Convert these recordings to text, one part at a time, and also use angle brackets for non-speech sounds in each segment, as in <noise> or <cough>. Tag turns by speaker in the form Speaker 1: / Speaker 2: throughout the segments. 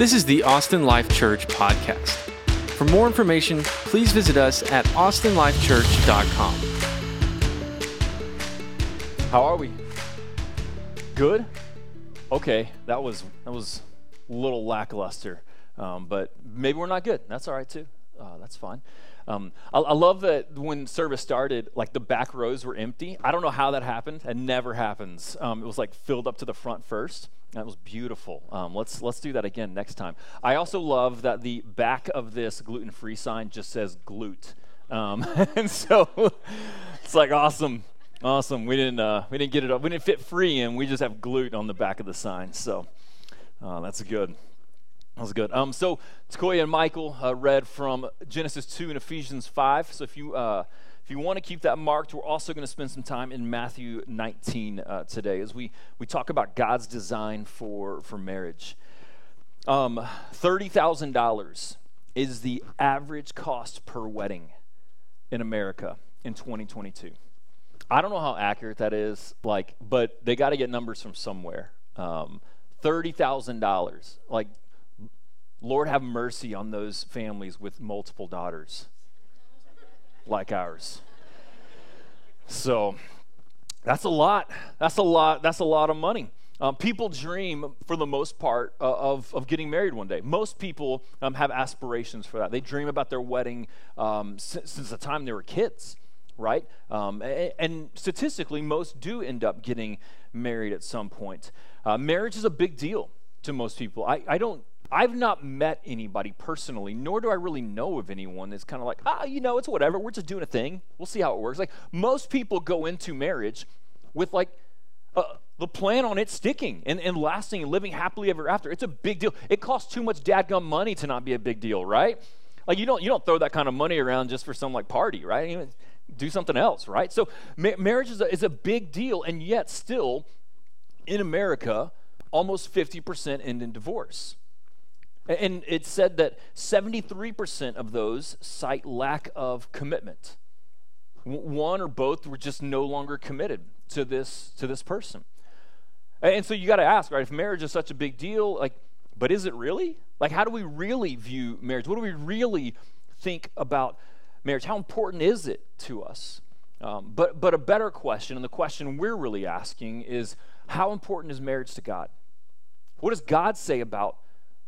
Speaker 1: This is the Austin Life Church podcast. For more information, please visit us at austinlifechurch.com.
Speaker 2: How are we? Good. Okay, that was that was a little lackluster, um, but maybe we're not good. That's all right too. Uh, that's fine. Um, I, I, love that when service started, like the back rows were empty. I don't know how that happened. It never happens. Um, it was like filled up to the front first. That was beautiful. Um, let's let's do that again next time. I also love that the back of this gluten-free sign just says "glute," um, <laughs> and so it's like awesome, awesome. We didn't uh, we didn't get it up. We didn't fit free in. We just have glute on the back of the sign. So uh, that's good. That was good. Um, so Takoya and Michael uh, read from Genesis 2 and Ephesians 5. So if you uh, if you want to keep that marked, we're also going to spend some time in Matthew 19 uh, today as we, we talk about God's design for, for marriage. Um, $30,000 is the average cost per wedding in America in 2022. I don't know how accurate that is, like, but they got to get numbers from somewhere. Um, $30,000. Like, Lord have mercy on those families with multiple daughters like ours. So that's a lot. That's a lot. That's a lot of money. Um, people dream, for the most part, uh, of, of getting married one day. Most people um, have aspirations for that. They dream about their wedding um, since, since, the time they were kids, right? Um, and, and, statistically, most do end up getting married at some point. Uh, marriage is a big deal to most people. I, I don't I've not met anybody personally, nor do I really know of anyone that's kind of like, ah, you know, it's whatever. We're just doing a thing. We'll see how it works. Like most people go into marriage with like uh, the plan on it sticking and, and lasting and living happily ever after. It's a big deal. It costs too much dadgum money to not be a big deal, right? Like you don't you don't throw that kind of money around just for some like party, right? do something else, right? So ma- marriage is a, is a big deal, and yet still in America, almost 50% end in divorce. And it said that 73% of those cite lack of commitment. One or both were just no longer committed to this, to this person. And so you got to ask, right, if marriage is such a big deal, like, but is it really? Like, how do we really view marriage? What do we really think about marriage? How important is it to us? Um, but, but a better question, and the question we're really asking, is how important is marriage to God? What does God say about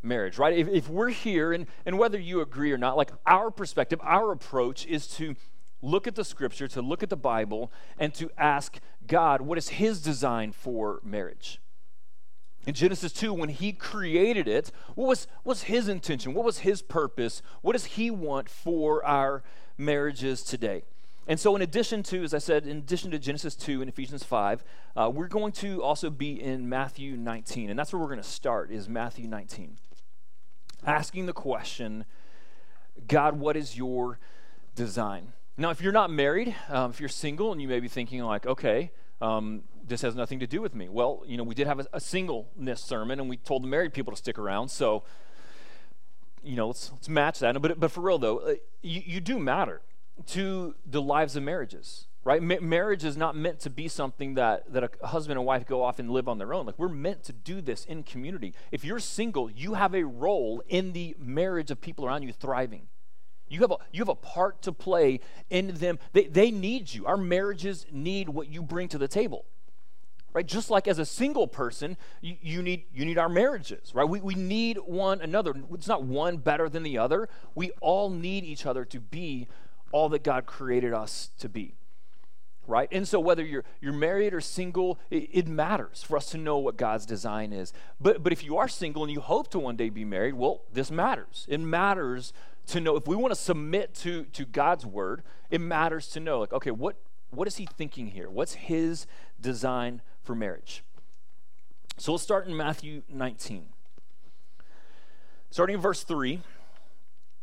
Speaker 2: marriage, right? If, if we're here, and, and whether you agree or not, like our perspective, our approach is to look at the scripture, to look at the Bible, and to ask God, what is His design for marriage? In Genesis 2, when He created it, what was, what was His intention? What was His purpose? What does He want for our marriages today? And so, in addition to, as I said, in addition to Genesis 2 and Ephesians 5, uh, we're going to also be in Matthew 19. And that's where we're going to start, is Matthew 19 asking the question God, what is your design? Now, if you're not married, um, if you're single and you may be thinking, like, okay, um, this has nothing to do with me. Well, you know, we did have a, a, singleness sermon and we told the married people to stick around. So, you know, let's, let's match that. But, but for real, though, uh, you, you do matter to the lives of marriages right? Ma- marriage is not meant to be something that, that a husband and wife go off and live on their own. Like we're meant to do this in community. If you're single you have a role in the marriage of people around you thriving. You have a, you have a part to play in them. They, they need you. Our marriages need what you bring to the table right? Just like as a single person you, you need you need our marriages right? We, we need one another. It's not one better than the other. We all need each other to be all that god created us to be right? And so whether you're you're married or single, it, it, matters for us to know what God's design is. But but if you are single and you hope to one day be married, well, this matters. It matters to know if we want to submit to to God's word, it matters to know like okay, what what is he thinking here? What's his design for marriage? So we'll start in Matthew 19. Starting in verse 3,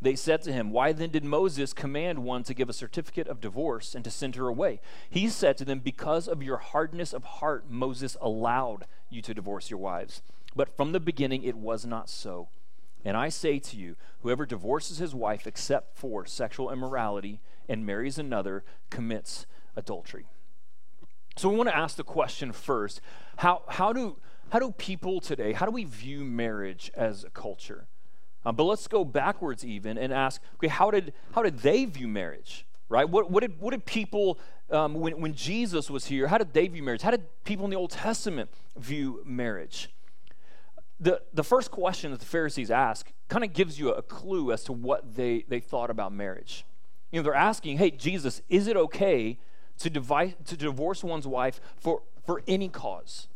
Speaker 2: They said to him, Why then did Moses command one to give a certificate of divorce and to send her away? He said to them, Because of your hardness of heart, Moses allowed you to divorce your wives. But from the beginning it was not so. And I say to you, whoever divorces his wife except for sexual immorality and marries another commits adultery. So we want to ask the question first how, how, do, how do people today, how do we view marriage as a culture? Um, but let's go backwards even and ask, okay, how did, how did they view marriage? Right? What, what, did, what did people, um, when, when Jesus was here, how did they view marriage? How did people in the Old Testament view marriage? The, the first question that the Pharisees ask kind of gives you a, a clue as to what they, they thought about marriage. You know, they're asking, hey, Jesus, is it okay to, divide, to divorce one's wife for, for any cause?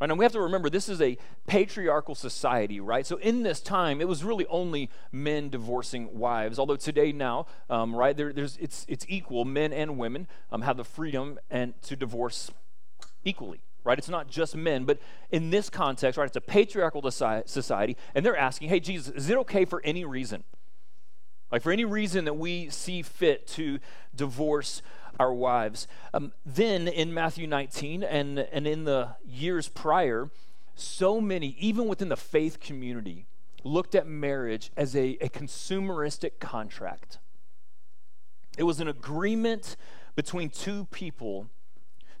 Speaker 2: Right, and we have to remember this is a patriarchal society, right? So in this time, it was really only men divorcing wives. Although today now, um, right, there, there's it's it's equal. Men and women um, have the freedom and to divorce equally, right? It's not just men, but in this context, right, it's a patriarchal society, and they're asking, "Hey, Jesus, is it okay for any reason, like for any reason that we see fit to divorce our wives. Um, then in Matthew 19 and, and in the years prior, so many, even within the faith community, looked at marriage as a, a consumeristic contract. It was an agreement between two people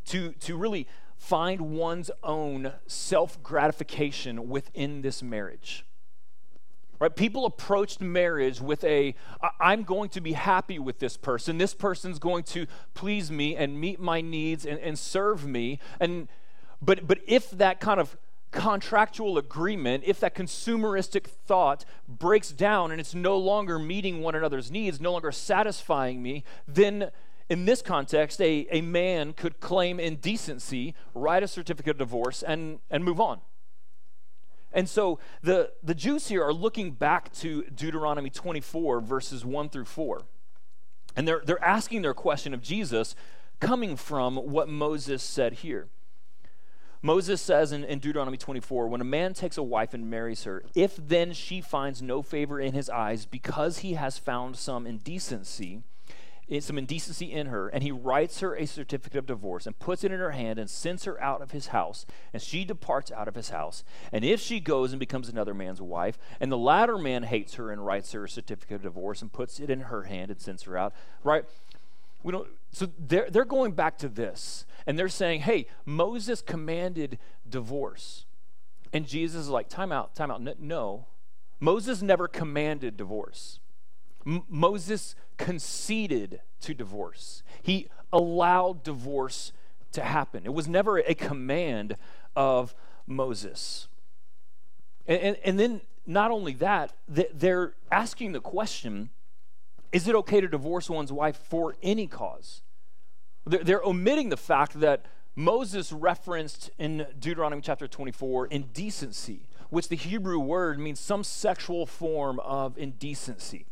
Speaker 2: to, to really find one's own self gratification within this marriage. Right? People approached marriage with a I'm going to be happy with this person. This person's going to please me and meet my needs and, and serve me. And but but if that kind of contractual agreement, if that consumeristic thought breaks down and it's no longer meeting one another's needs, no longer satisfying me, then in this context, a, a man could claim indecency, write a certificate of divorce, and, and move on. And so the, the Jews here are looking back to Deuteronomy 24, verses 1 through 4. And they're, they're asking their question of Jesus coming from what Moses said here. Moses says in, in, Deuteronomy 24 when a man takes a wife and marries her, if then she finds no favor in his eyes because he has found some indecency, some indecency in her, and he writes her a certificate of divorce and puts it in her hand and sends her out of his house, and she departs out of his house. And if she goes and becomes another man's wife, and the latter man hates her and writes her a certificate of divorce and puts it in her hand and sends her out, right? We don't, so they're, they're going back to this, and they're saying, hey, Moses commanded divorce. And Jesus is like, time out, time out. No, Moses never commanded divorce. Moses conceded to divorce, he allowed divorce to happen. It was never a command of Moses. And, and, and then, not only that, they're asking the question is it okay to divorce one's wife for any cause? They're, they're omitting the fact that Moses referenced in Deuteronomy chapter 24 indecency, which the Hebrew word means some sexual form of indecency.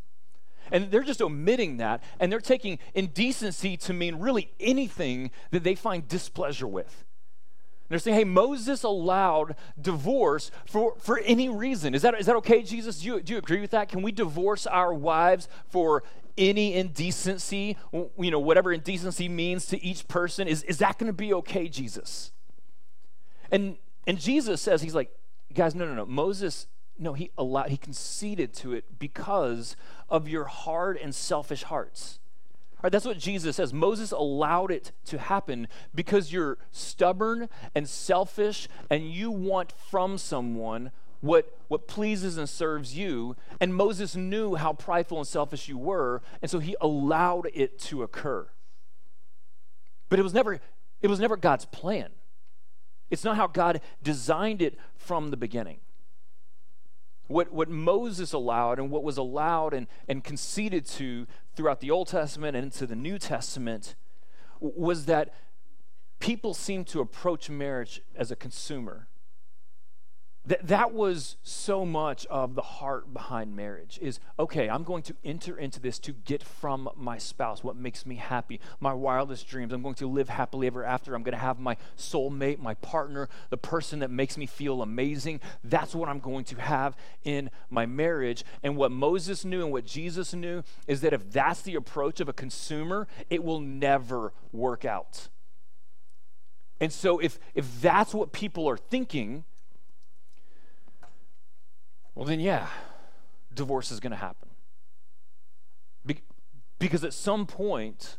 Speaker 2: And they're just omitting that, and they're taking indecency to mean really anything that they find displeasure with. And they're saying, hey, Moses allowed divorce for, for any reason. Is that, is that okay, Jesus? Do you, do you agree with that? Can we divorce our wives for any indecency? You know, whatever indecency means to each person. Is, is that going to be okay, Jesus? And, and Jesus says, he's like, guys, no, no, no. Moses no, he allowed, he conceded to it because of your hard and selfish hearts. Right, that's what Jesus says. Moses allowed it to happen because you're stubborn and selfish and you want from someone what, what pleases and serves you. And Moses knew how prideful and selfish you were, and so he allowed it to occur. But it was never, it was never God's plan. It's not how God designed it from the beginning. What, what Moses allowed and what was allowed and, and conceded to throughout the Old Testament and into the New Testament was that people seemed to approach marriage as a consumer. That, that was so much of the heart behind marriage is okay i'm going to enter into this to get from my spouse what makes me happy my wildest dreams. I'm going to live happily ever after. I'm going to have my soulmate my partner the person that makes me feel amazing. That's what i'm going to have in my marriage. And what moses knew and what jesus knew is that if that's the approach of a consumer it will never work out. And so if if that's what people are thinking well, then, yeah, divorce is going to happen. Be- because at some point,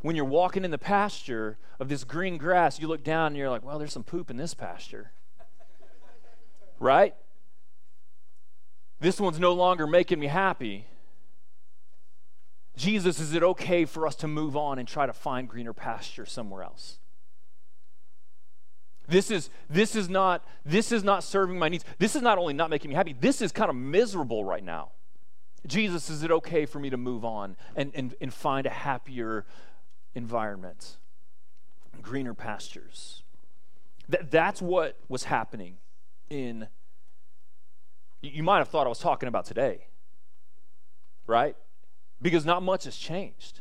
Speaker 2: when you're walking in the pasture of this green grass, you look down and you're like, well, there's some poop in this pasture. right? This one's no longer making me happy. Jesus, is it okay for us to move on and try to find greener pasture somewhere else? This is this is not this is not serving my needs. This is not only not making me happy. This is kind of miserable right now. Jesus, is it okay for me to move on and, and, and find a happier environment? Greener pastures. That, that's what was happening in you might have thought I was talking about today. Right? Because not much has changed.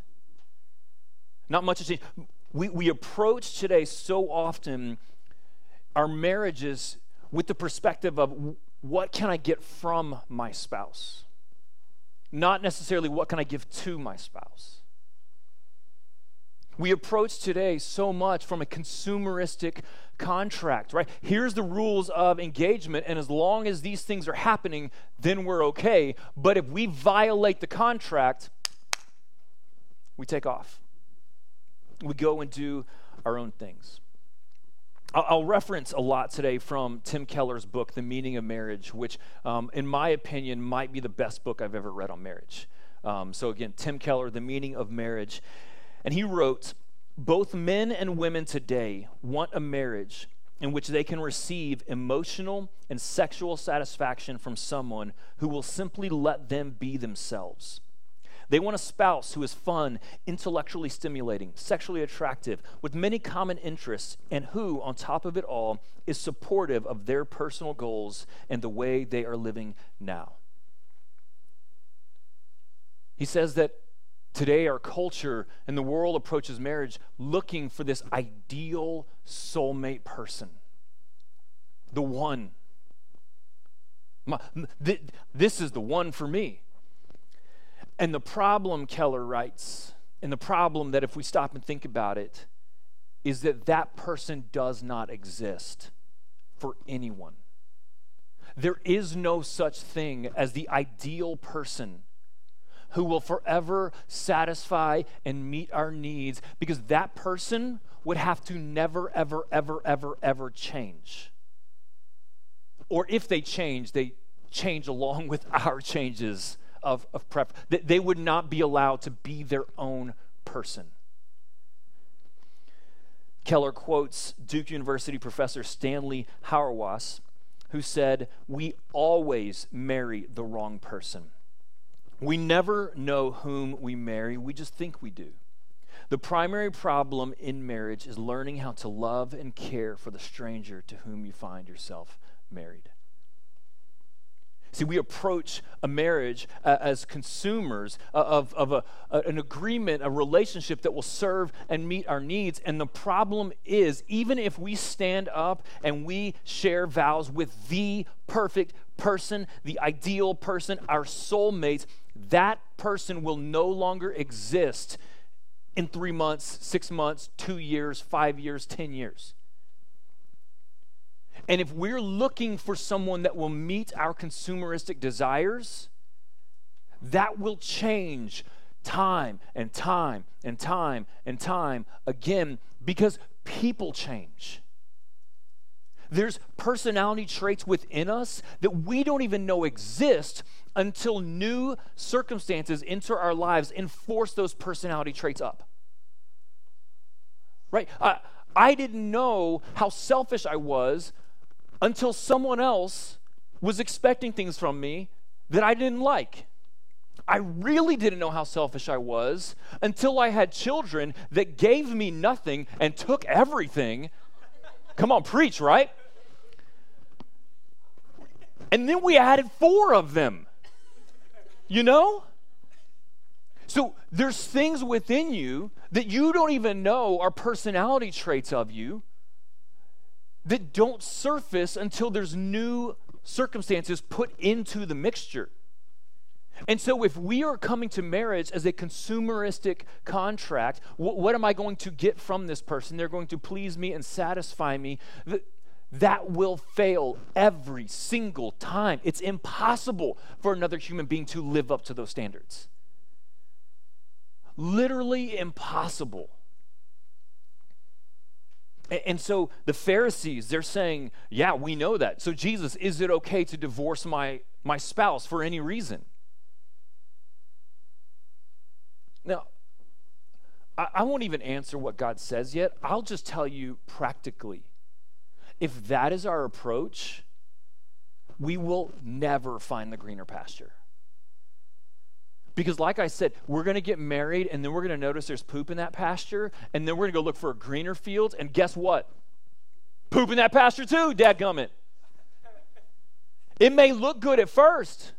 Speaker 2: Not much has changed. We, we approach today so often our marriages with the perspective of what can I get from my spouse? Not necessarily what can I give to my spouse. We approach today so much from a consumeristic contract, right? Here's the rules of engagement, and as long as these things are happening, then we're okay. But if we violate the contract, we take off. We go and do our own things. I'll reference a lot today from Tim Keller's book, The Meaning of Marriage, which, um, in my opinion, might be the best book I've ever read on marriage. Um, so, again, Tim Keller, The Meaning of Marriage. And he wrote Both men and women today want a marriage in which they can receive emotional and sexual satisfaction from someone who will simply let them be themselves. They want a spouse who is fun, intellectually stimulating, sexually attractive, with many common interests, and who, on top of it all, is supportive of their personal goals and the way they are living now. He says that today our culture and the world approaches marriage looking for this ideal soulmate person, the one. My, th- this is the one for me. And the problem, Keller writes, and the problem that if we stop and think about it, is that that person does not exist for anyone. There is no such thing as the ideal person who will forever satisfy and meet our needs because that person would have to never, ever, ever, ever, ever change. Or if they change, they change along with our changes of, of prep. They would not be allowed to be their own person. Keller quotes Duke University professor Stanley Hauerwas, who said, We always marry the wrong person. We never know whom we marry, we just think we do. The primary problem in marriage is learning how to love and care for the stranger to whom you find yourself married. See, we approach a marriage uh, as consumers of, of a, a, an agreement, a relationship that will serve and meet our needs. And the problem is, even if we stand up and we share vows with the perfect person, the ideal person, our soulmates, that person will no longer exist in three months, six months, two years, five years, ten years. And if we're looking for someone that will meet our consumeristic desires, that will change time and time and time and time again because people change. There's personality traits within us that we don't even know exist until new circumstances enter our lives and force those personality traits up. Right? I, I didn't know how selfish I was until someone else was expecting things from me that I didn't like. I really didn't know how selfish I was until I had children that gave me nothing and took everything. Come on, preach, right? And then we added four of them. You know? So there's things within you that you don't even know are personality traits of you that don't surface until there's new circumstances put into the mixture. And so, if we are coming to marriage as a consumeristic contract, what, what am I going to get from this person? They're going to please me and satisfy me. That, that will fail every single time. It's impossible for another human being to live up to those standards. Literally impossible. And so the Pharisees, they're saying, Yeah, we know that. So, Jesus, is it okay to divorce my, my spouse for any reason? Now, I, I won't even answer what God says yet. I'll just tell you practically. If that is our approach, we will never find the greener pasture. Because, like I said, we're going to get married and then we're going to notice there's poop in that pasture, and then we're going to go look for a greener field, and guess what? Poop in that pasture too, dadgummit. It may look good at first.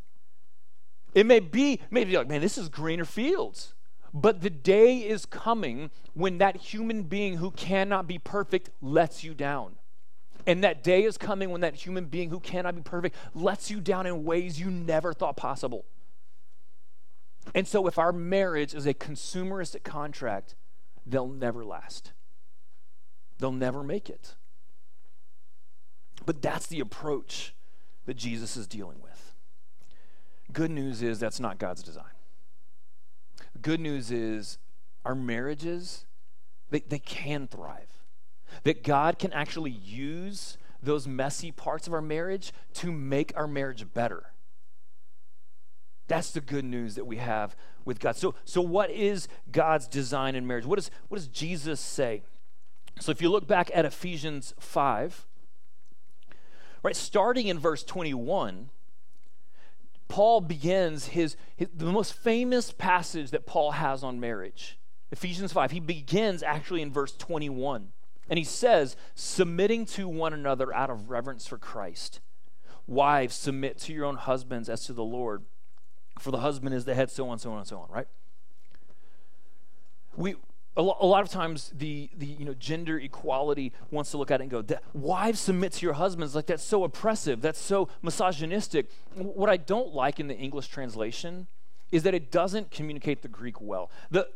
Speaker 2: It may be, maybe like, man, this is greener fields. But the day is coming when that human being who cannot be perfect lets you down. And that day is coming when that human being who cannot be perfect lets you down in ways you never thought possible. And so, if our marriage is a consumeristic contract, they'll never last. They'll never make it. But that's the approach that Jesus is dealing with. Good news is that's not God's design good news is our marriages, they, they can thrive. That God can actually use those messy parts of our marriage to make our marriage better. That's the good news that we have with God. So, so what is God's design in marriage? What, is, what does Jesus say? So, if you look back at Ephesians 5, right, starting in verse 21, Paul begins his, his, the most famous passage that Paul has on marriage. Ephesians 5. He begins actually in verse 21. And he says, submitting to one another out of reverence for Christ. Wives, submit to your own husbands as to the Lord. For the husband is the head, so on, so on, and so on, right? We, a, lot of times the, the you know gender equality wants to look at it and go wives submit to your husbands like that's so oppressive that's so misogynistic. What i don't like in the english translation is that it doesn't communicate the greek well. The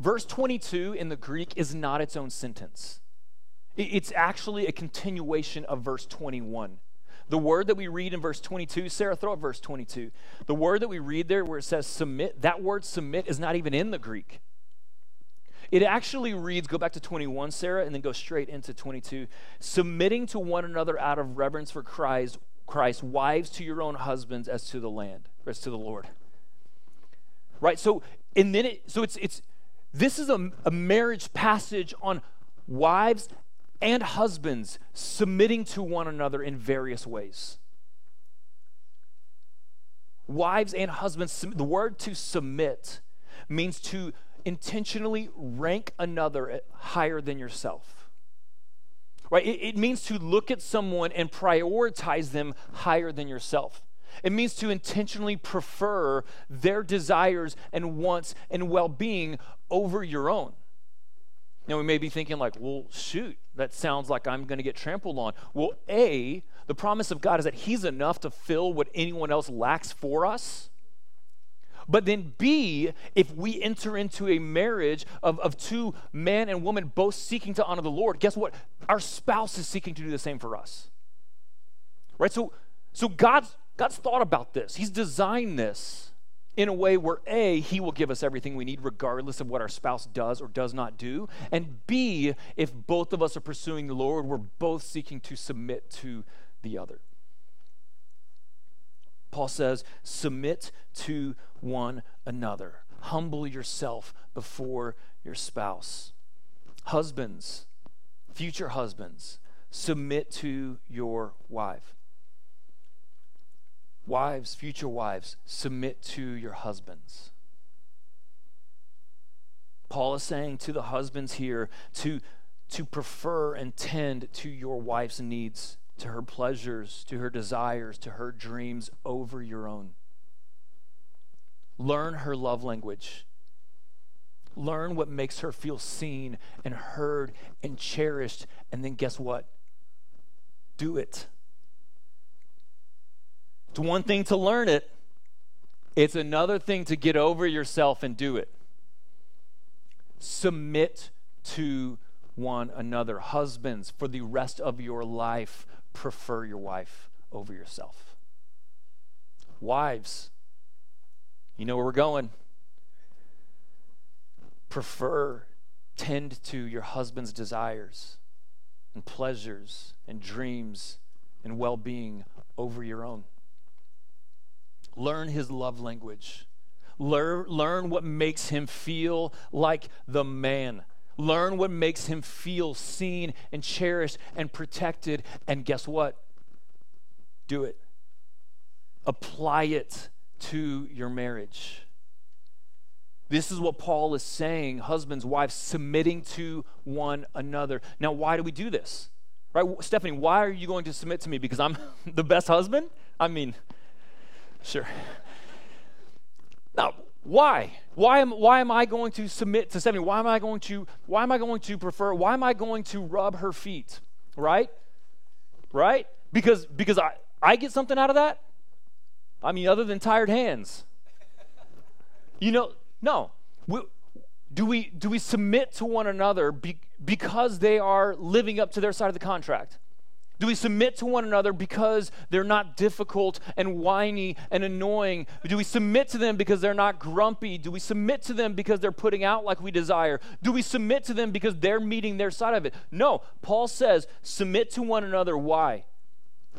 Speaker 2: verse 22 in the greek is not its own sentence. It's actually a continuation of verse 21 the word that we read in verse 22 sarah throw up verse 22 the word that we read there where it says submit that word submit is not even in the greek it actually reads, go back to 21, Sarah, and then go straight into 22. Submitting to one another out of reverence for Christ, Christ, wives to your own husbands as to the land, as to the Lord. Right? So, and then it, so it's, it's, this is a, a marriage passage on wives and husbands submitting to one another in various ways. Wives and husbands, the word to submit means to intentionally rank another eh, higher than yourself. Right? It, it, means to look at someone and prioritize them higher than yourself. It means to intentionally prefer their desires and wants and well being over your own. Now, we may be thinking, like, well, shoot, that sounds like I'm going to get trampled on. Well, A, the promise of God is that He's enough to fill what anyone else lacks for us. But then, B, if we enter into a marriage of, of two man and woman both seeking to honor the Lord, guess what? Our spouse is seeking to do the same for us. Right? So, so God's, God's thought about this. He's designed this in a way where A, He will give us everything we need, regardless of what our spouse does or does not do. And B, if both of us are pursuing the Lord, we're both seeking to submit to the other. Paul says, submit to one another. Humble yourself before your spouse. Husbands, future husbands, submit to your wife. Wives, future wives, submit to your husbands. Paul is saying to the husbands here to, to prefer and tend to your wife's needs to her pleasures, to her desires, to her dreams over your own. Learn her love language. Learn what makes her feel seen and heard and cherished. And then guess what? Do it. It's one thing to learn it, it's another thing to get over yourself and do it. Submit to one another. Husbands, for the rest of your life, prefer your wife over yourself. Wives, you know where we're going. Prefer, tend to your husband's desires and pleasures and dreams and well being over your own. Learn his love language. Learn, learn what makes him feel like the man. Learn what makes him feel seen and cherished and protected. And guess what? Do it. Apply it to your marriage. This is what Paul is saying husbands, wives, submitting to one another. Now, why do we do this? Right? Stephanie, why are you going to submit to me? Because I'm <laughs> the best husband? I mean, sure. Now, why? Why am, why am I going to submit to Stephanie? Why am I going to why am I going to prefer? Why am I going to rub her feet? Right? Right? Because because I, I get something out of that? I mean, other than tired hands. You know, no. We, do we do we submit to one another be, because they are living up to their side of the contract? Do we submit to one another because they're not difficult and whiny and annoying? Do we submit to them because they're not grumpy? Do we submit to them because they're putting out like we desire? Do we submit to them because they're meeting their side of it? No. Paul says, submit to one another. Why?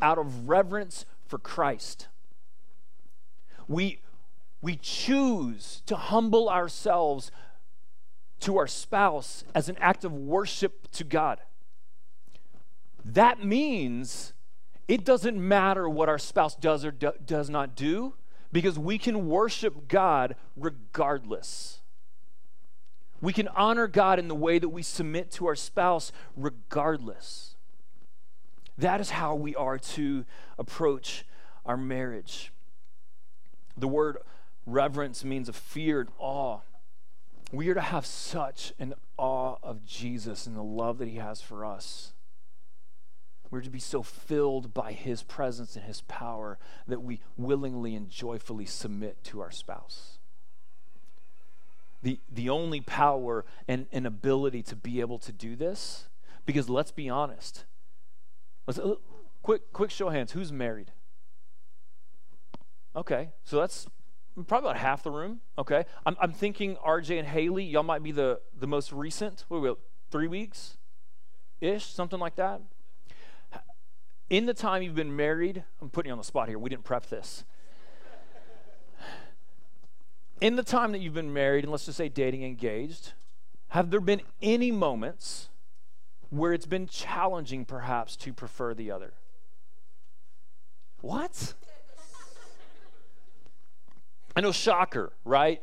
Speaker 2: Out of reverence for Christ. We, we choose to humble ourselves to our spouse as an act of worship to God. That means it doesn't matter what our spouse does or do, does not do because we can worship God regardless. We can honor God in the way that we submit to our spouse regardless. That is how we are to approach our marriage. The word reverence means a fear and awe. We are to have such an awe of Jesus and the love that he has for us. We're to be so filled by His presence and His power that we willingly and joyfully submit to our spouse. The, the only power and, and ability to be able to do this, because let's be honest. Let's, uh, quick, quick show of hands. Who's married? Okay, so that's probably about half the room. Okay, I'm, I'm thinking RJ and Haley, y'all might be the, the most recent. What, we, three weeks ish, something like that in the time you've been married, I'm putting you on the spot here. We didn't prep this. in the time that you've been married, and let's just say dating engaged, have there been any moments where it's been challenging perhaps to prefer the other? What? I know, shocker, right?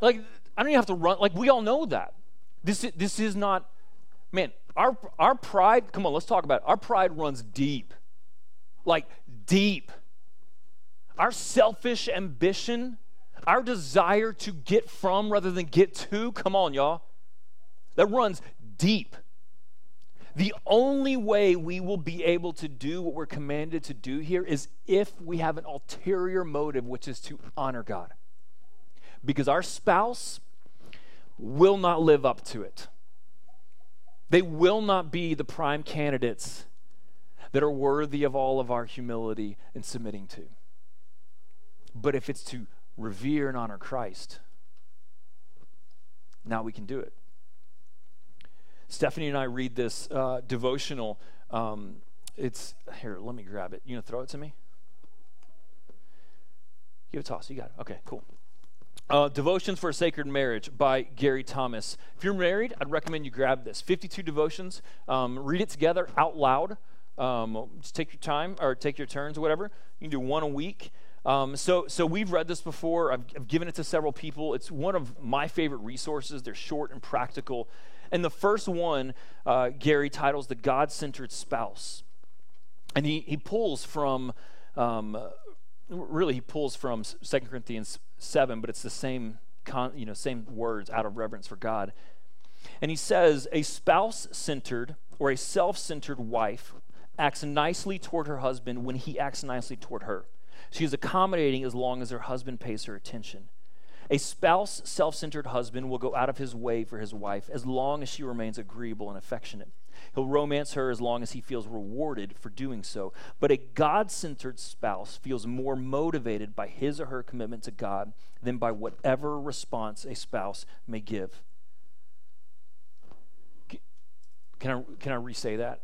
Speaker 2: Like, I don't even have to run. Like, we all know that. This, this is not, man, our, our pride, come on, let's talk about it. Our pride runs deep like deep. Our selfish ambition, our desire to get from rather than get to, come on, y'all, that runs deep. The only way we will be able to do what we're commanded to do here is if we have an ulterior motive, which is to honor God. Because our spouse will not live up to it. They will not be the prime candidates that are worthy of all of our humility and submitting to. But if it's to revere and honor Christ, now we can do it. Stephanie and I read this uh, devotional. Um, it's here. Let me grab it. You gonna throw it to me? Give it a toss. You got it. Okay, cool. Uh, Devotions for a Sacred Marriage by Gary Thomas. If you're married, I'd recommend you grab this. 52 devotions. Um, read it together out loud. Um, just take your time or take your turns or whatever. You can do one a week. Um, so, so we've read this before. I've, I've, given it to several people. It's one of my favorite resources. They're short and practical. And the first one, uh, Gary titles "The God-Centered Spouse." And he, he pulls from, um, really, he pulls from 2 Corinthians 7, but it's the same, con, you know, same words out of reverence for God. And he says, a spouse centered or a self centered wife acts nicely toward her husband when he acts nicely toward her. She is accommodating as long as her husband pays her attention. A spouse self centered husband will go out of his way for his wife as long as she remains agreeable and affectionate. He'll romance her as long as he feels rewarded for doing so. But a God centered spouse feels more motivated by his or her commitment to God than by whatever response a spouse may give. Can I, can I re that?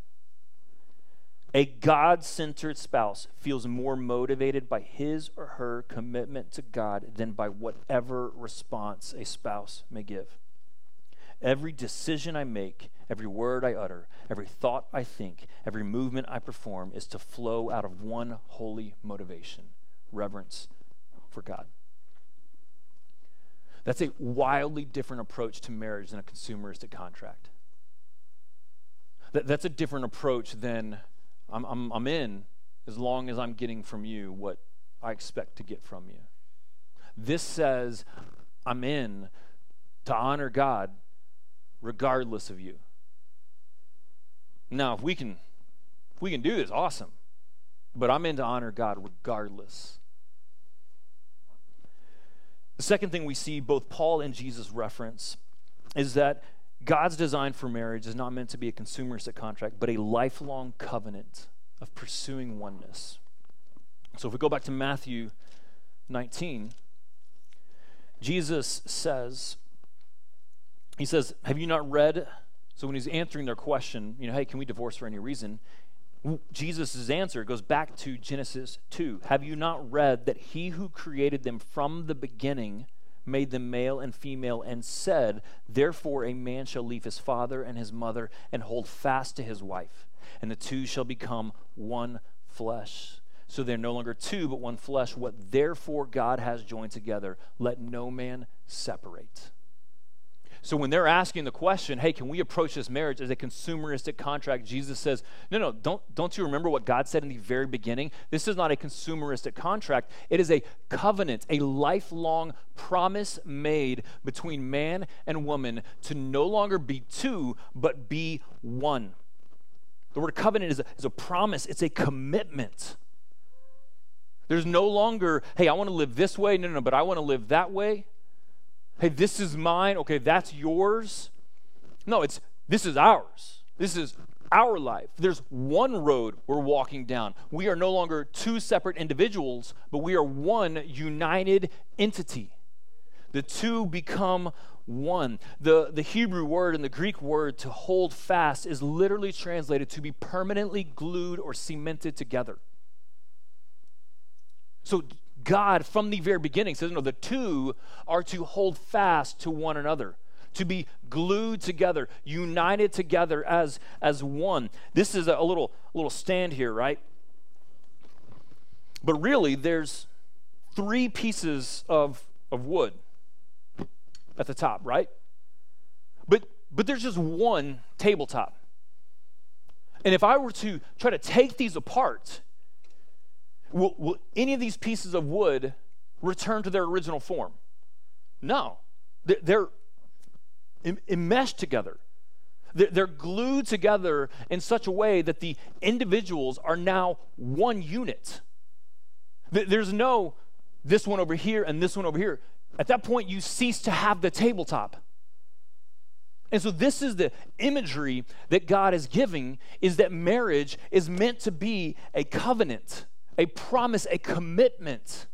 Speaker 2: A God centered spouse feels more motivated by his or her commitment to God than by whatever response a spouse may give. Every decision I make, every word I utter, every thought I think, every movement I perform is to flow out of one holy motivation reverence for God. That's a wildly different approach to marriage than a consumeristic contract. That, that's a different approach than I'm, I'm, I'm in as long as I'm getting from you what I expect to get from you. This says I'm in to honor God regardless of you. Now, if we can if we can do this, awesome. But I'm in to honor God regardless. The second thing we see both Paul and Jesus reference is that God's design for marriage is not meant to be a consumeristic contract, but a lifelong covenant of pursuing oneness. So if we go back to Matthew 19, Jesus says, he says, Have you not read? So when he's answering their question, you know, hey, can we divorce for any reason? Jesus' answer goes back to Genesis 2. Have you not read that he who created them from the beginning made them male and female and said, Therefore a man shall leave his father and his mother and hold fast to his wife, and the two shall become one flesh. So they're no longer two, but one flesh. What therefore God has joined together, let no man separate. So when they're asking the question, hey, can we approach this marriage as a consumeristic contract? Jesus says, no, no, don't, don't you remember what God said in the very beginning? This is not a consumeristic contract. It is a covenant, a lifelong promise made between man and woman to no longer be two, but be one. The word covenant is a, is a promise, it's a commitment. There's no longer, hey, I want to live this way. No, no, no, but I want to live that way. Hey, this is mine. Okay, that's yours. No, it's this is ours. This is our life. There's one road we're walking down. We are no longer two separate individuals, but we are one united entity. The two become one. The, the Hebrew word and the Greek word to hold fast is literally translated to be permanently glued or cemented together. So God, from the very beginning, says, no, the two are to hold fast to one another, to be glued together, united together as, as one. This is a little, little stand here, right? But really, there's three pieces of, of wood at the top, right? But, but there's just one tabletop. And if I were to try to take these apart will, will any of these pieces of wood return to their original form? No. They're, enmeshed together. They're glued together in such a way that the individuals are now one unit. There's no this one over here and this one over here. At that point, you cease to have the tabletop. And so this is the imagery that God is giving is that marriage is meant to be a covenant a promise, a commitment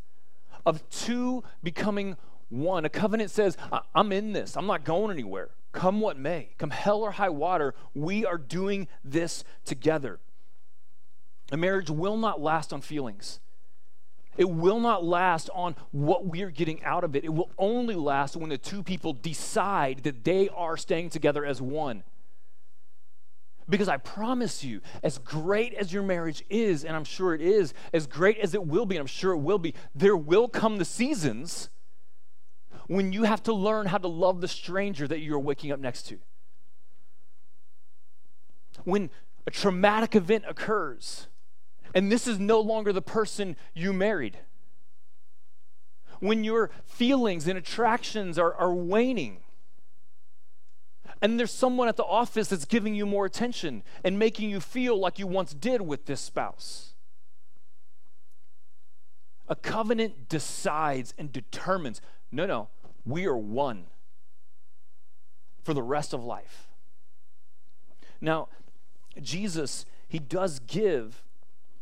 Speaker 2: of two becoming one. A covenant says, I'm in this, I'm not going anywhere. Come what may, come hell or high water, we are doing this together. A marriage will not last on feelings. It will not last on what we are getting out of it. It will only last when the two people decide that they are staying together as one. Because I promise you, as great as your marriage is, and I'm sure it is, as great as it will be, and I'm sure it will be, there will come the seasons when you have to learn how to love the stranger that you're waking up next to. When a traumatic event occurs, And this is no longer the person you married. When your feelings and attractions are, are waning, and there's someone at the office that's giving you more attention and making you feel like you once did with this spouse. A covenant decides and determines no, no, we are one for the rest of life. Now, Jesus, he does give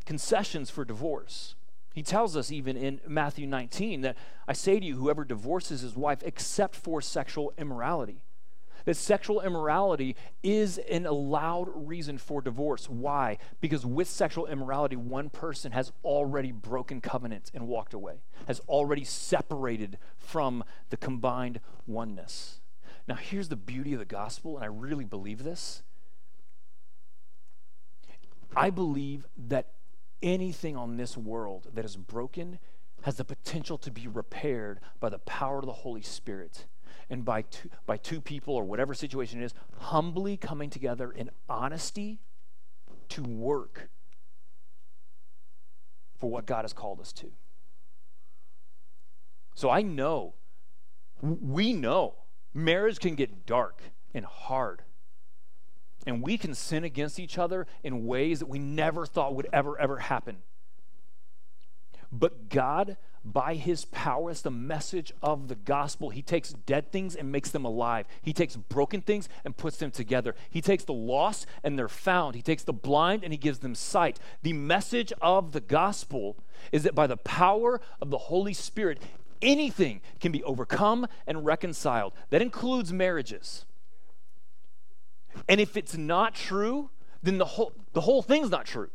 Speaker 2: concessions for divorce. He tells us even in Matthew 19 that I say to you, whoever divorces his wife except for sexual immorality that sexual immorality is an allowed reason for divorce. Why? Because with sexual immorality, one person has already broken covenant and walked away, has already separated from the combined oneness. Now, here's the beauty of the gospel, and I really believe this. I believe that anything on this world that is broken has the potential to be repaired by the power of the Holy Spirit and by two, by two people or whatever situation it is, humbly coming together in honesty to work for what God has called us to. So I know, we know, marriage can get dark and hard. And we can sin against each other in ways that we never thought would ever, ever happen. But God by his power. It's the message of the gospel. He takes dead things and makes them alive. He takes broken things and puts them together. He takes the lost and they're found. He takes the blind and he gives them sight. The message of the gospel is that by the power of the Holy Spirit, anything can be overcome and reconciled. That includes marriages. And if it's not true, then the whole, the whole thing's not true.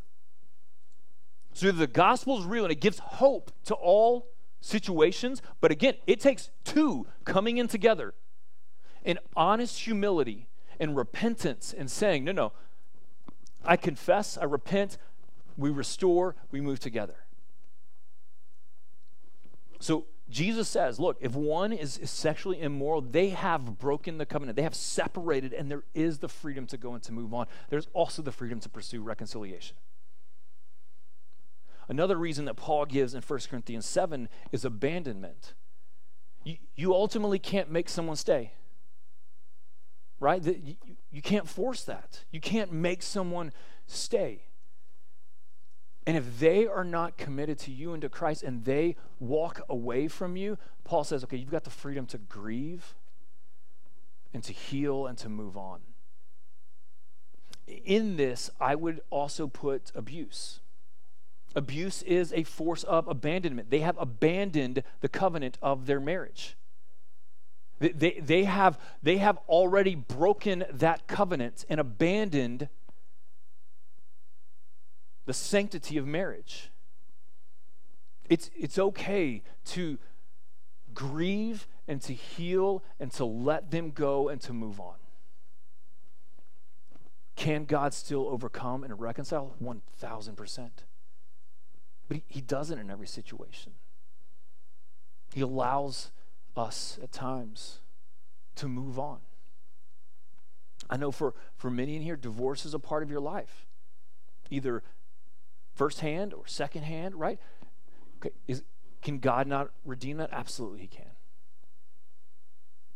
Speaker 2: So the gospel is real and it gives hope to all situations. But again, it takes two coming in together in honest humility and repentance and saying, no, no, I confess, I repent, we restore, we move together. So Jesus says, look, if one is, is, sexually immoral, they have broken the covenant. They have separated, and there is the freedom to go and to move on. There's also the freedom to pursue reconciliation. Another reason that Paul gives in 1 Corinthians 7 is abandonment. You, ultimately can't make someone stay, right? You, you can't force that. You can't make someone stay. And if they are not committed to you and to Christ and they walk away from you, Paul says, okay, you've got the freedom to grieve and to heal and to move on. In this, I would also put abuse. Abuse is a force of abandonment. They have abandoned the covenant of their marriage. They, they, they, have, they have already broken that covenant and abandoned the sanctity of marriage. It's, it's okay to grieve and to heal and to let them go and to move on. Can God still overcome and reconcile? 1,000%. But he, he doesn't in every situation. He allows us at times to move on. I know for, for many in here, divorce is a part of your life, either firsthand or secondhand, right? Okay, is, can God not redeem that? Absolutely, He can.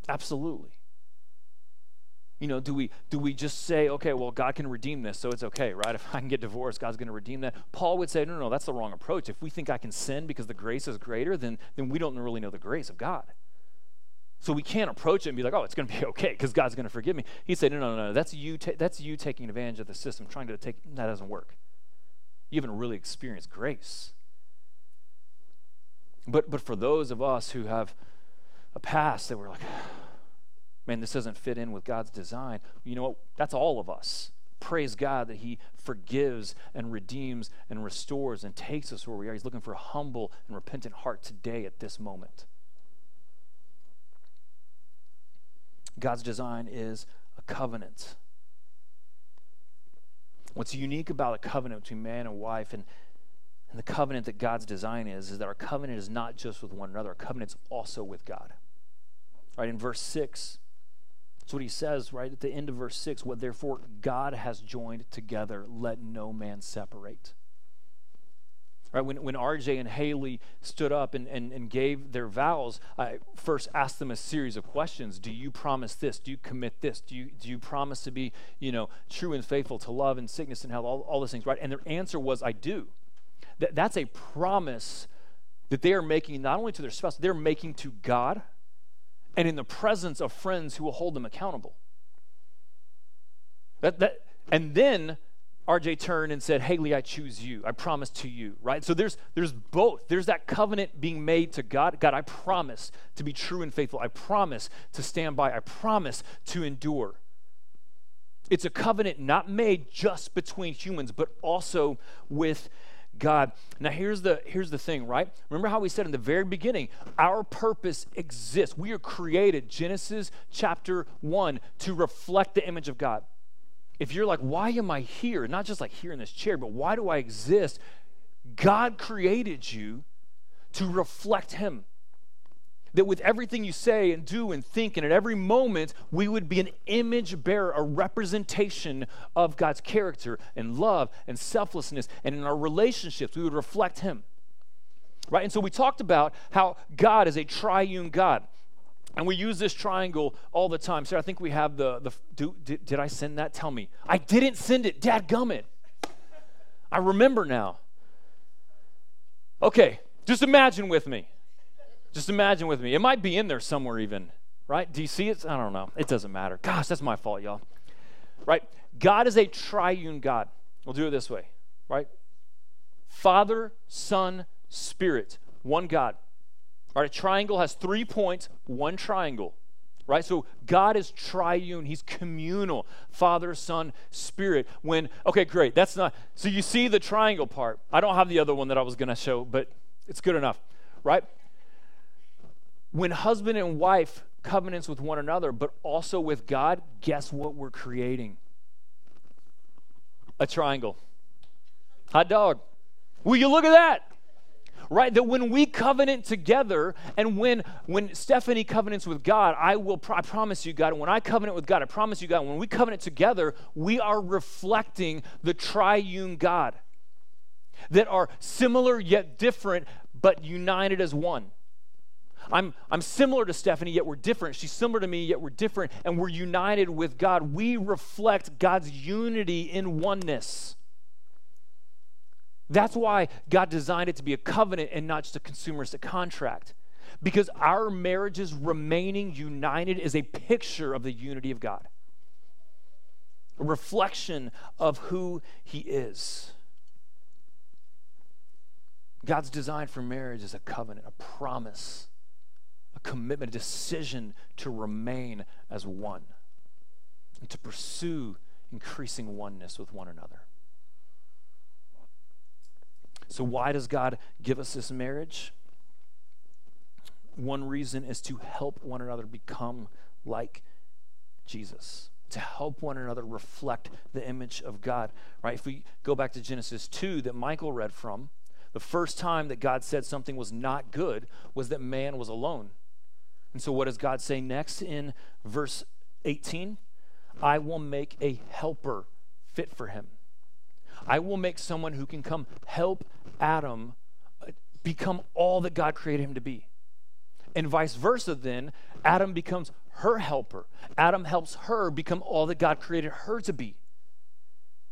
Speaker 2: Absolutely. You know, do we do we just say, okay, well, God can redeem this, so it's okay, right? If I can get divorced, God's going to redeem that. Paul would say, no, no, no, that's the wrong approach. If we think I can sin because the grace is greater, then then we don't really know the grace of God. So we can't approach it and be like, oh, it's going to be <laughs> okay because God's going to forgive me. He'd say, no, no, no, that's you. Ta- that's you taking advantage of the system, trying to take. That doesn't work. You haven't really experienced grace. But but for those of us who have a past that we're like man, this doesn't fit in with God's design. You know what? That's all of us. Praise God that He forgives and redeems and restores and takes us where we are. He's looking for a humble and repentant heart today at this moment. God's design is a covenant. What's unique about a covenant between man and wife and, and the covenant that God's design is, is that our covenant is not just with one another, our covenant's also with God. Right in verse 6, that's what he says right at the end of verse 6 what therefore God has joined together, let no man separate. Right? When, when RJ and Haley stood up and, and, and gave their vows, I first asked them a series of questions. Do you promise this? Do you commit this? Do you, do you promise to be, you know, true and faithful to love and sickness and health, all, all those things, right? And their answer was, I do. That, that's a promise that they are making not only to their spouse, they're making to God and in the presence of friends who will hold them accountable. That, that, and then RJ turned and said, Haley, I choose you. I promise to you, right? So there's there's both. There's that covenant being made to God. God, I promise to be true and faithful. I promise to stand by. I promise to endure. It's a covenant not made just between humans, but also with God. Now here's the here's the thing, right? Remember how we said in the very beginning, our purpose exists. We are created, Genesis chapter 1, to reflect the image of God if you're like, why am I here? Not just like here in this chair, but why do I exist? God created you to reflect Him. That with everything you say and do and think, and at every moment, we would be an image bearer, a representation of God's character and love and selflessness. And in our relationships, we would reflect Him. Right? And so we talked about how God is a triune God. And we use this triangle all the time. So I think we have the, the do, did, did I send that? Tell me. I didn't send it. Dad gummit. I remember now. Okay, just imagine with me. Just imagine with me. It might be in there somewhere even, right? Do you see it? I don't know. It doesn't matter. Gosh, that's my fault, y'all. Right? God is a triune God. We'll do it this way, right? Father, Son, Spirit, one God. All right, a triangle has three points, one triangle. Right? So God is triune. He's communal. Father, Son, Spirit. When, okay, great. That's not, so you see the triangle part. I don't have the other one that I was going to show, but it's good enough. Right? When husband and wife covenants with one another, but also with God, guess what we're creating? A triangle. Hot dog. Will you look at that? right? That when we covenant together and when when Stephanie covenants with God, I will I promise you, God, when I covenant with God, I promise you, God, when we covenant together, we are reflecting the triune God that are similar yet different, but united as one. I'm, I'm similar to Stephanie, yet we're different. She's similar to me, yet we're different, and we're united with God. We reflect God's unity in oneness. That's why God designed it to be a covenant and not just a consumeristic contract. Because our marriages remaining united is a picture of the unity of God, a reflection of who He is. God's design for marriage is a covenant, a promise, commitment, a decision to remain as one and to pursue increasing oneness with one another. So, why does God give us this marriage? One reason is to help one another become like Jesus, to help one another reflect the image of God. Right? If we go back to Genesis 2 that Michael read from, the first time that God said something was not good was that man was alone. And so, what does God say next in verse 18? I will make a helper fit for him. I will make someone who can come help Adam uh, become all that God created him to be. And vice versa, then, Adam becomes her helper. Adam helps her become all that God created her to be.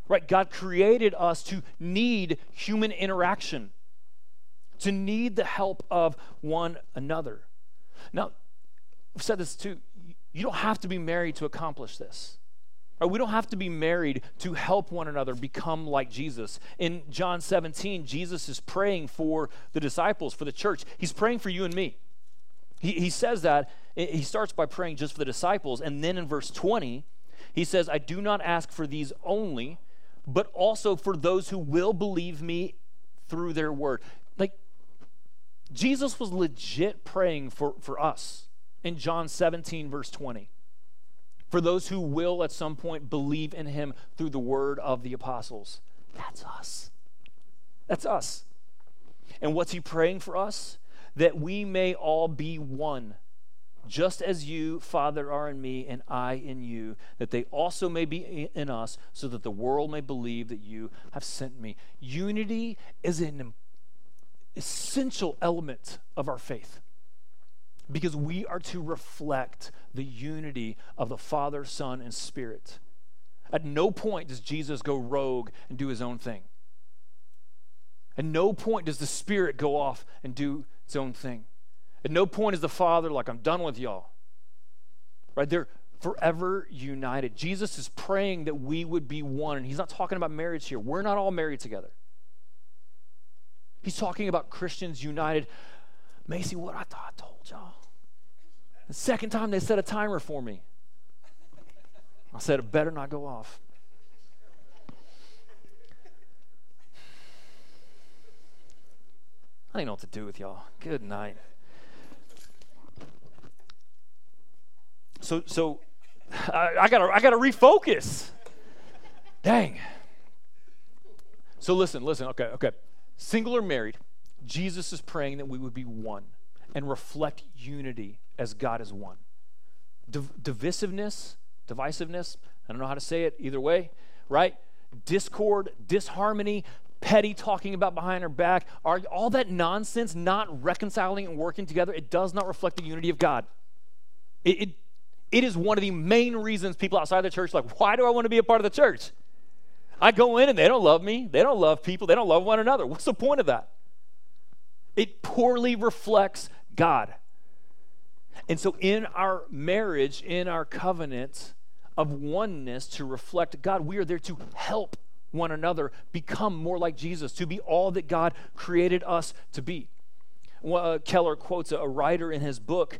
Speaker 2: Right? God created us to need human interaction, to need the help of one another. Now, I've said this too. You don't have to be married to accomplish this. Right, we don't have to be married to help one another become like Jesus. In John 17, Jesus is praying for the disciples, for the church. He's praying for you and me. He, he says that. He starts by praying just for the disciples. And then in verse 20, he says, I do not ask for these only, but also for those who will believe me through their word. Like, Jesus was legit praying for, for us in John 17, verse 20 for those who will at some point believe in him through the word of the apostles. That's us. That's us. And what's he praying for us? That we may all be one, just as you, Father, are in me and I in you, that they also may be in us, so that the world may believe that you have sent me. Unity is an essential element of our faith because we are to reflect the unity of the Father, Son, and Spirit. At no point does Jesus go rogue and do his own thing. At no point does the Spirit go off and do its own thing. At no point is the Father like, I'm done with y'all. Right? They're forever united. Jesus is praying that we would be one. And he's not talking about marriage here. We're not all married together. He's talking about Christians united. Macy, what I thought I told y'all. The second time they set a timer for me. I said, it better not go off. I don't know what to do with y'all. Good night. So, so I, I gotta, I gotta refocus. Dang. So listen, listen. Okay, okay. Single or married, Jesus is praying that we would be one and reflect unity as God is one. Div- divisiveness, divisiveness, I don't know how to say it either way, right? Discord, disharmony, petty talking about behind our back, are, all that nonsense, not reconciling and working together, it does not reflect the unity of God. It, it, it is one of the main reasons people outside the church like, why do I want to be a part of the church? I go in and they don't love me. They don't love people. They don't love one another. What's the point of that? It poorly reflects God. And so, in our marriage, in our covenant of oneness to reflect God, we are there to help one another become more like Jesus, to be all that God created us to be. Well, uh, Keller quotes a, writer in his book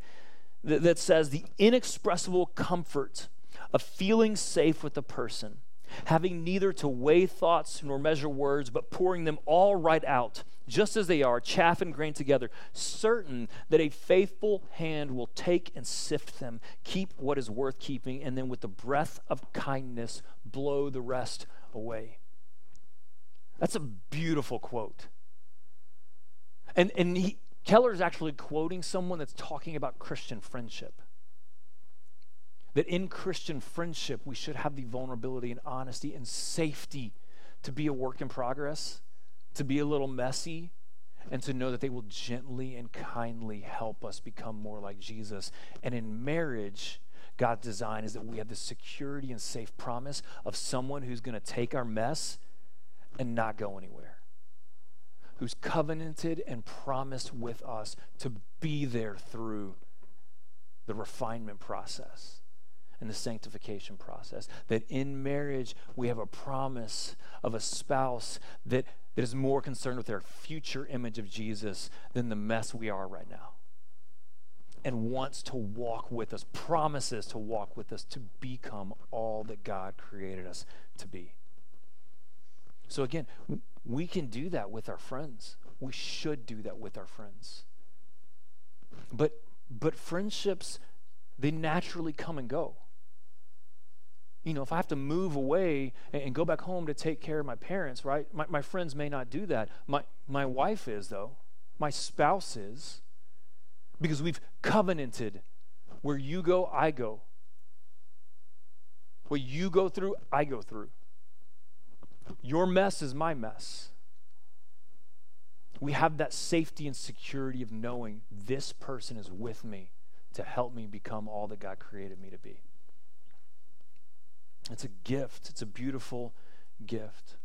Speaker 2: that, that says, The inexpressible comfort of feeling safe with a person, having neither to weigh thoughts nor measure words, but pouring them all right out just as they are, chaff and grain together, certain that a faithful hand will take and sift them, keep what is worth keeping, and then with the breath of kindness blow the rest away. That's a beautiful quote. And, and he, Keller is actually quoting someone that's talking about Christian friendship. That in Christian friendship, we should have the vulnerability and honesty and safety to be a work in progress to be a little messy, and to know that they will gently and kindly help us become more like Jesus. And in marriage, God's design is that we have the security and safe promise of someone who's going to take our mess and not go anywhere, who's covenanted and promised with us to be there through the refinement process and the sanctification process. That in marriage, we have a promise of a spouse that that is more concerned with their future image of Jesus than the mess we are right now. And wants to walk with us, promises to walk with us to become all that God created us to be. So, again, we can do that with our friends. We should do that with our friends. But, but friendships, they naturally come and go you know, if I have to move away and, go back home to take care of my parents, right? My, my friends may not do that. My, my wife is, though. My spouse is. Because we've covenanted where you go, I go. What you go through, I go through. Your mess is my mess. We have that safety and security of knowing this person is with me to help me become all that God created me to be. It's a gift, it's a beautiful gift.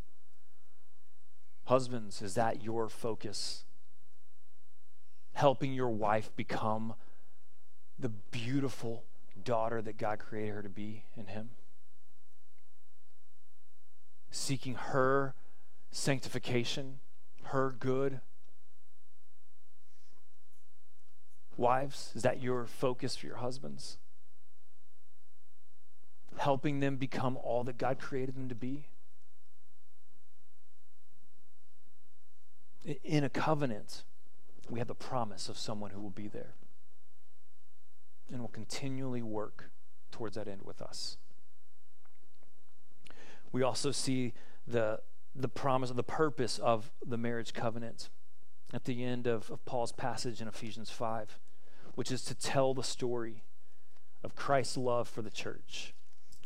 Speaker 2: Husbands, is that your focus? Helping your wife become the beautiful daughter that God created her to be in Him? Seeking her sanctification, her good. Wives, is that your focus for your husbands? Helping them become all that God created them to be? In a covenant, we have the promise of someone who will be there and will continually work towards that end with us. We also see the, the promise of the purpose of the marriage covenant at the end of, of Paul's passage in Ephesians 5, which is to tell the story of Christ's love for the church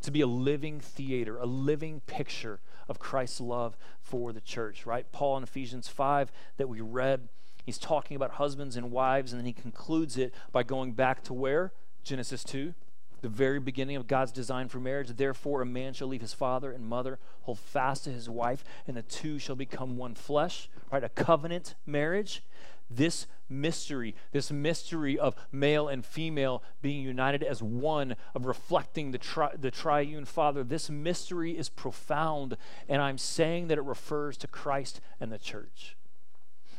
Speaker 2: to be a living theater, a living picture of Christ's love for the church, right? Paul in Ephesians 5 that we read, He's talking about husbands and wives, and then he concludes it by going back to where? Genesis 2, the very beginning of God's design for marriage. Therefore, a man shall leave his father and mother, hold fast to his wife, and the two shall become one flesh, right? A covenant marriage. This mystery, this mystery of male and female being united as one, of reflecting the, tri- the triune Father, this mystery is profound, and I'm saying that it refers to Christ and the church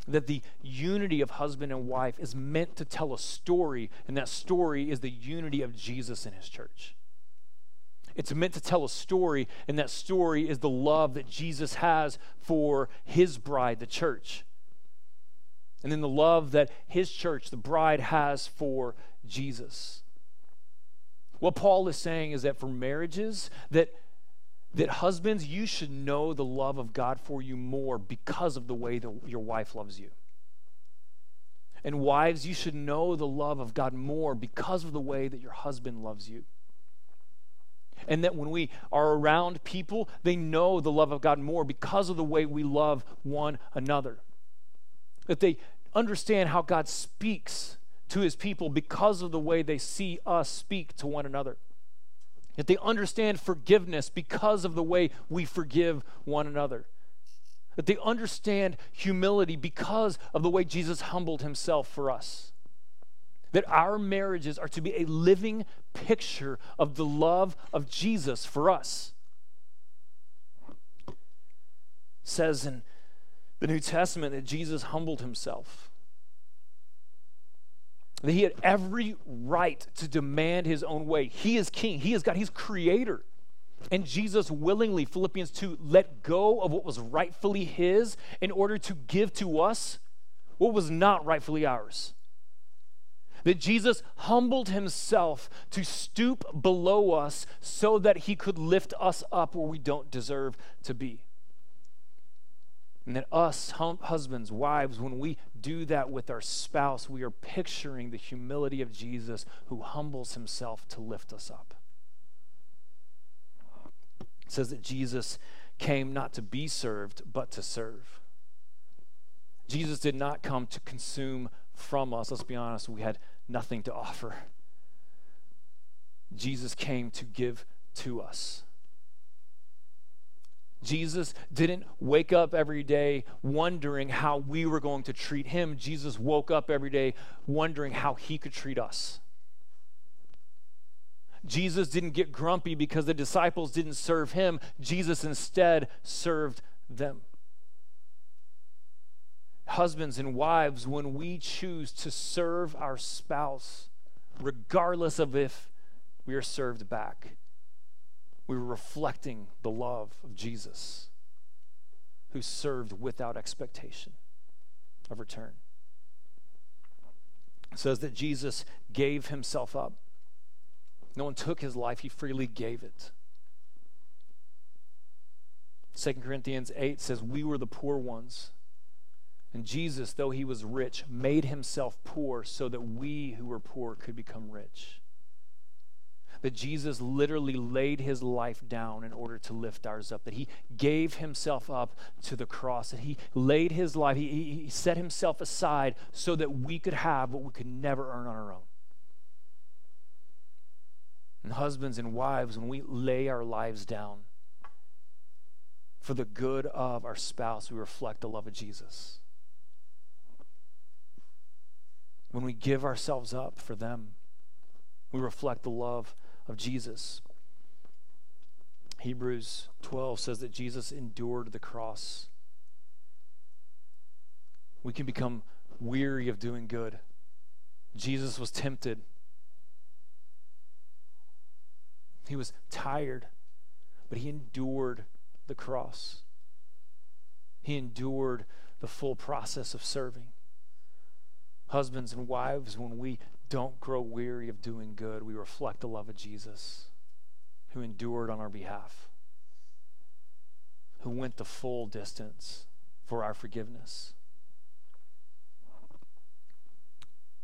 Speaker 2: that the unity of husband and wife is meant to tell a story, and that story is the unity of Jesus and his church. It's meant to tell a story, and that story is the love that Jesus has for his bride, the church. And then the love that his church, the bride, has for Jesus. What Paul is saying is that for marriages, that that husbands, you should know the love of God for you more because of the way that your wife loves you. And wives, you should know the love of God more because of the way that your husband loves you. And that when we are around people, they know the love of God more because of the way we love one another. That they understand how God speaks to his people because of the way they see us speak to one another that they understand forgiveness because of the way we forgive one another. That they understand humility because of the way Jesus humbled himself for us. That our marriages are to be a living picture of the love of Jesus for us. It says in the New Testament that Jesus humbled himself that he had every right to demand his own way. He is king, he is God, he's creator. And Jesus willingly, Philippians 2, let go of what was rightfully his in order to give to us what was not rightfully ours. That Jesus humbled himself to stoop below us so that he could lift us up where we don't deserve to be. And that us, husbands, wives, when we do that with our spouse, we are picturing the humility of Jesus who humbles himself to lift us up. It says that Jesus came not to be served, but to serve. Jesus did not come to consume from us. Let's be honest, we had nothing to offer. Jesus came to give to us. Jesus didn't wake up every day wondering how we were going to treat him. Jesus woke up every day wondering how he could treat us. Jesus didn't get grumpy because the disciples didn't serve him. Jesus instead served them. Husbands and wives, when we choose to serve our spouse, regardless of if we are served back, we were reflecting the love of Jesus who served without expectation of return. It says that Jesus gave himself up. No one took his life, he freely gave it. 2 Corinthians 8 says, We were the poor ones. And Jesus, though he was rich, made himself poor so that we who were poor could become rich that Jesus literally laid his life down in order to lift ours up, that he gave himself up to the cross, that he laid his life, he, he set himself aside so that we could have what we could never earn on our own. And husbands and wives, when we lay our lives down for the good of our spouse, we reflect the love of Jesus. When we give ourselves up for them, we reflect the love of Jesus. Hebrews 12 says that Jesus endured the cross. We can become weary of doing good. Jesus was tempted. He was tired, but he endured the cross. He endured the full process of serving. Husbands and wives, when we don't grow weary of doing good. We reflect the love of Jesus who endured on our behalf, who went the full distance for our forgiveness.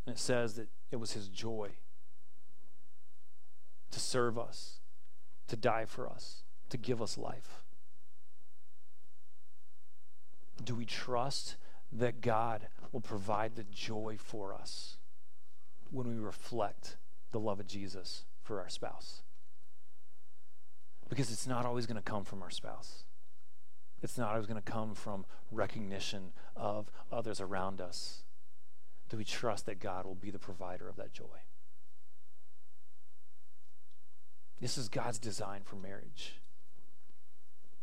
Speaker 2: And it says that it was his joy to serve us, to die for us, to give us life. Do we trust that God will provide the joy for us when we reflect the love of Jesus for our spouse. Because it's not always going to come from our spouse. It's not always going to come from recognition of others around us. Do we trust that God will be the provider of that joy? This is God's design for marriage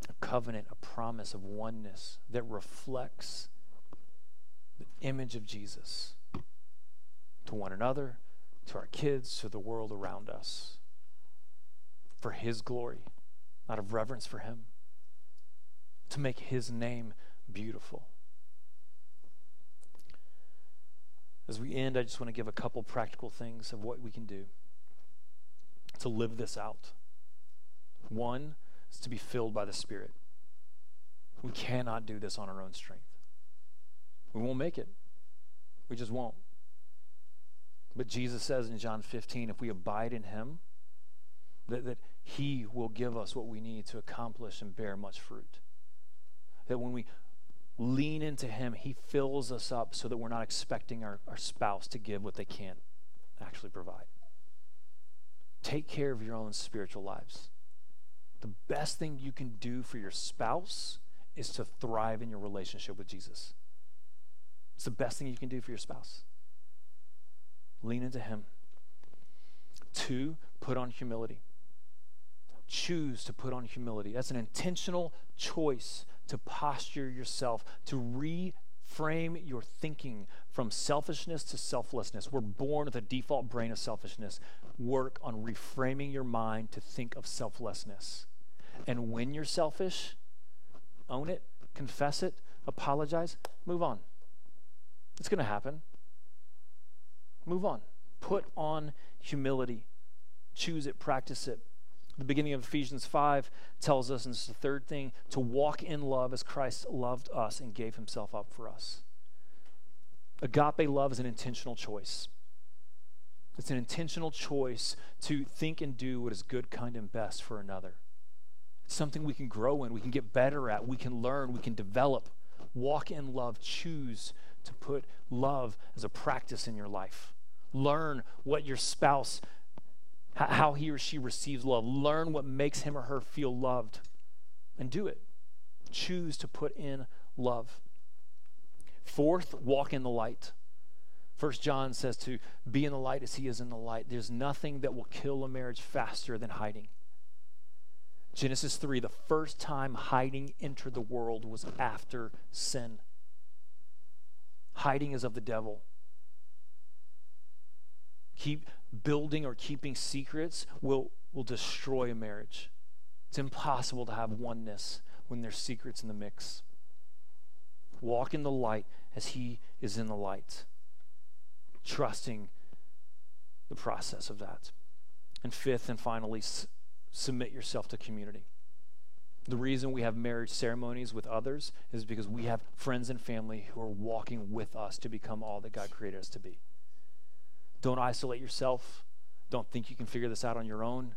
Speaker 2: a covenant, a promise of oneness that reflects the image of Jesus to one another, to our kids, to the world around us. For His glory, out of reverence for Him, to make His name beautiful. As we end, I just want to give a couple practical things of what we can do to live this out. One is to be filled by the Spirit. We cannot do this on our own strength. We won't make it. We just won't. But Jesus says in John 15 if we abide in Him, that, that He will give us what we need to accomplish and bear much fruit. That when we lean into Him, He fills us up so that we're not expecting our, our spouse to give what they can't actually provide. Take care of your own spiritual lives. The best thing you can do for your spouse is to thrive in your relationship with Jesus. It's the best thing you can do for your spouse. Lean into Him. Two, put on humility. Choose to put on humility. That's an intentional choice to posture yourself, to reframe your thinking from selfishness to selflessness. We're born with a default brain of selfishness. Work on reframing your mind to think of selflessness. And when you're selfish, own it, confess it, apologize, move on. It's going to happen. Move on. Put on humility. Choose it, practice it. The beginning of Ephesians 5 tells us, and this is the third thing, to walk in love as Christ loved us and gave himself up for us. Agape love is an intentional choice. It's an intentional choice to think and do what is good, kind, and best for another. It's something we can grow in, we can get better at, we can learn, we can develop. Walk in love. Choose to put love as a practice in your life. Learn what your spouse, how he or she receives love. Learn what makes him or her feel loved and do it. Choose to put in love. Fourth, walk in the light. First John says to be in the light as he is in the light. There's nothing that will kill a marriage faster than hiding. Genesis 3, the first time hiding entered the world was after sin. Hiding is of the devil. Keep building or keeping secrets will, will destroy a marriage. It's impossible to have oneness when there's secrets in the mix. Walk in the light as He is in the light, trusting the process of that. And fifth and finally, s- submit yourself to community. The reason we have marriage ceremonies with others is because we have friends and family who are walking with us to become all that God created us to be. Don't isolate yourself. Don't think you can figure this out on your own.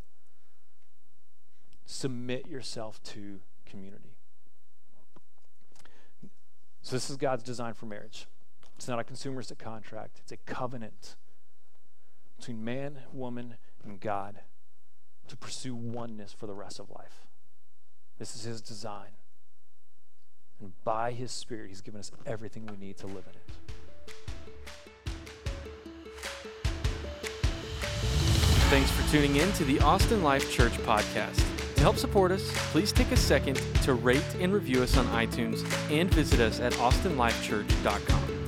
Speaker 2: Submit yourself to community. So, this is God's design for marriage. It's not a consumeristic contract, it's a covenant between man, woman, and God to pursue oneness for the rest of life. This is His design. And by His Spirit, He's given us everything we need to live in it.
Speaker 1: Thanks for tuning in to the Austin Life Church podcast. To help support us, please take a second to rate and review us on iTunes and visit us at austinlifechurch.com.